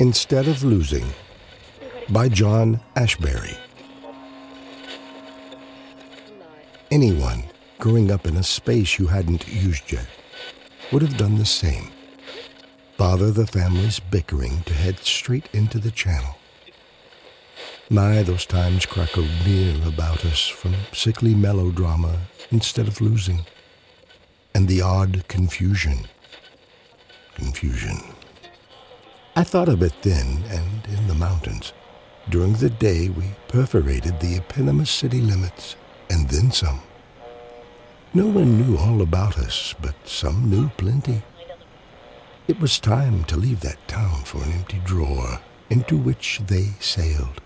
Instead of Losing by John Ashbery. Anyone growing up in a space you hadn't used yet would have done the same. Bother the family's bickering to head straight into the channel. My, those times crackled near about us from sickly melodrama instead of losing, and the odd confusion. Confusion. I thought of it then and in the mountains. During the day, we perforated the eponymous city limits, and then some. No one knew all about us, but some knew plenty. It was time to leave that town for an empty drawer into which they sailed.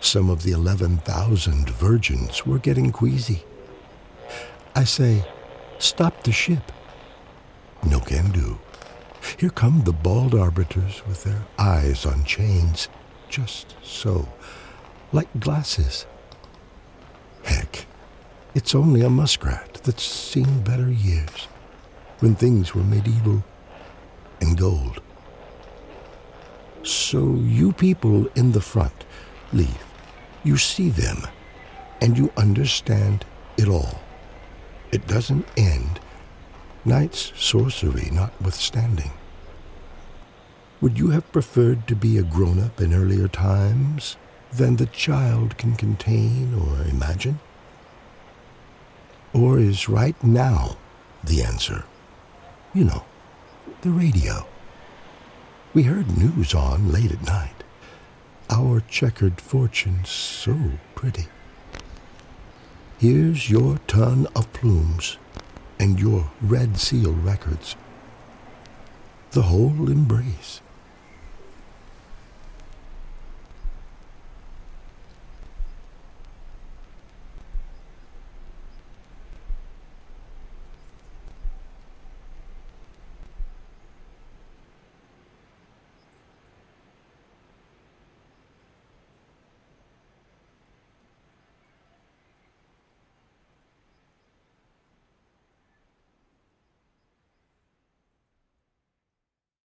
Some of the 11,000 virgins were getting queasy. I say, stop the ship. No can do. Here come the bald arbiters with their eyes on chains, just so, like glasses. Heck, it's only a muskrat that's seen better years, when things were medieval and gold. So you people in the front, leave. You see them, and you understand it all. It doesn't end knight's sorcery notwithstanding. Would you have preferred to be a grown up in earlier times than the child can contain or imagine? Or is right now the answer? You know, the radio. We heard news on late at night. Our checkered fortunes so pretty. Here's your ton of plumes and your Red Seal records. The whole embrace.